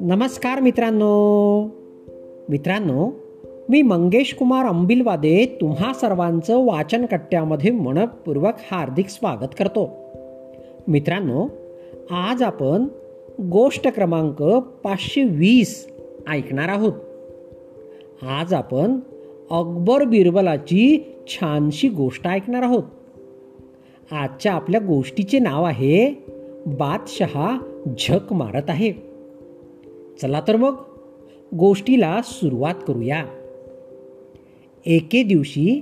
नमस्कार मित्रांनो. मित्रांनो मी मंगेश कुमार अंबिलवादे तुम्हा सर्वांचं वाचन कट्ट्यामध्ये मनपूर्वक हार्दिक स्वागत करतो. मित्रांनो आज आपण गोष्ट क्रमांक पाचशे वीस ऐकणार आहोत. आज आपण अकबर बिरबलाची छानशी गोष्ट ऐकणार आहोत. आजच्या आपल्या गोष्टीचे नाव आहे बादशहा झक मारत आहे. चला तर मग गोष्टीला सुरुवात करूया. एके दिवशी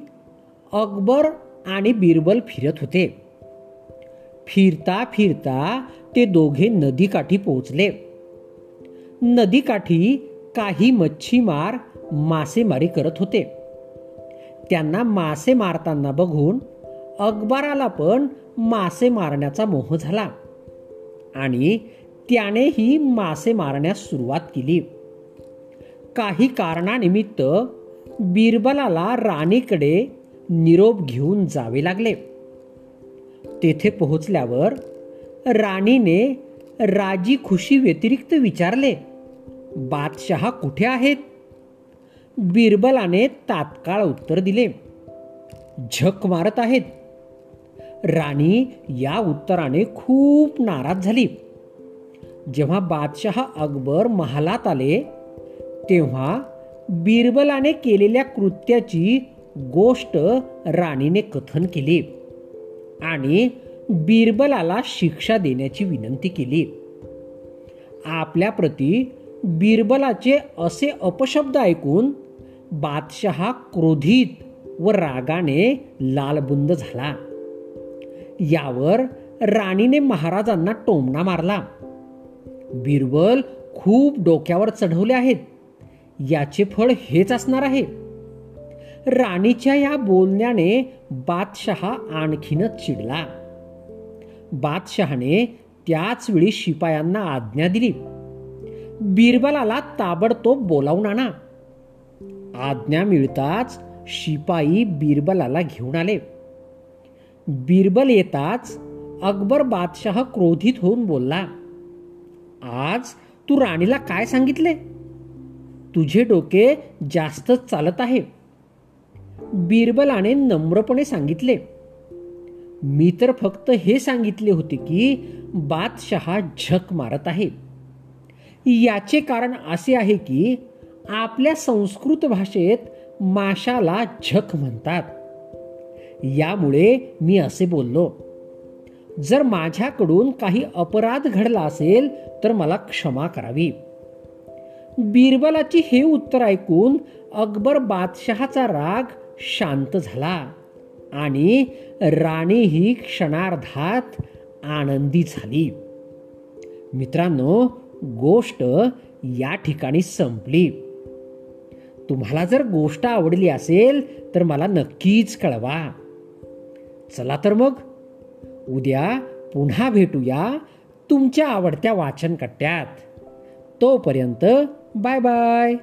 अकबर आणि बिरबल फिरत होते. फिरता फिरता ते दोघे नदीकाठी पोहोचले. नदीकाठी काही मच्छीमार मासेमारी करत होते. त्यांना मासे मारताना बघून अकबराला पण मासे मारण्याचा मोह झाला. आणि त्यानेही मासे मारण्यास सुरुवात केली. काही कारणानिमित्त बिरबलाला राणीकडे निरोप घेऊन जावे लागले. तेथे पोहोचल्यावर राणीने राजी खुशी व्यतिरिक्त विचारले बादशहा कुठे आहेत? बिरबलाने तात्काळ उत्तर दिले झक मारत आहेत. राणी या उत्तराने खूप नाराज झाली. जेव्हा बादशहा अकबर महालात आले तेव्हा बिरबलाने केलेल्या कृत्याची गोष्ट राणीने कथन केली आणि बिरबलाला शिक्षा देण्याची विनंती केली. आपल्या प्रती बिरबलाचे असे अपशब्द ऐकून बादशहा क्रोधित व रागाने लालबुंद झाला. यावर राणीने महाराजांना टोमणा मारला. बिरबल खूप डोक्यावर चढवले आहेत. याचे फळ हेच असणार आहे. राणीच्या या बोलण्याने बादशहा आणखीनच चिडला. बादशहाने त्याच वेळी शिपायांना आज्ञा दिली. बिरबलाला ताबडतोब बोलावून आणा. आज्ञा मिळताच शिपाई बिरबलाला घेऊन आले. बिरबल येताच अकबर बादशाह क्रोधित होऊन बोलला आज तू राणीला काय सांगितले? तुझे डोके जास्तच चालत आहे. बिरबलाने नम्रपणे सांगितले मी तर फक्त हे सांगितले होते की बादशहा झक मारत आहे. याचे कारण असे आहे की आपल्या संस्कृत भाषेत माशाला झक म्हणतात. यामुळे मी असे बोललो जर माझ्याकडून काही अपराध घडला असेल तर मला क्षमा करावी. बिरबलाची हे उत्तर ऐकून अकबर बादशहाचा राग शांत झाला आणि राणी ही क्षणार्धात आनंदी झाली. मित्रांनो गोष्ट या ठिकाणी संपली. तुम्हाला जर गोष्ट आवडली असेल तर मला नक्कीच कळवा. चला तर मग. उद्या पुन्हा भेटूया तुमच्या आवडत्या वाचन कट्ट्यात तोपर्यंत बाय बाय.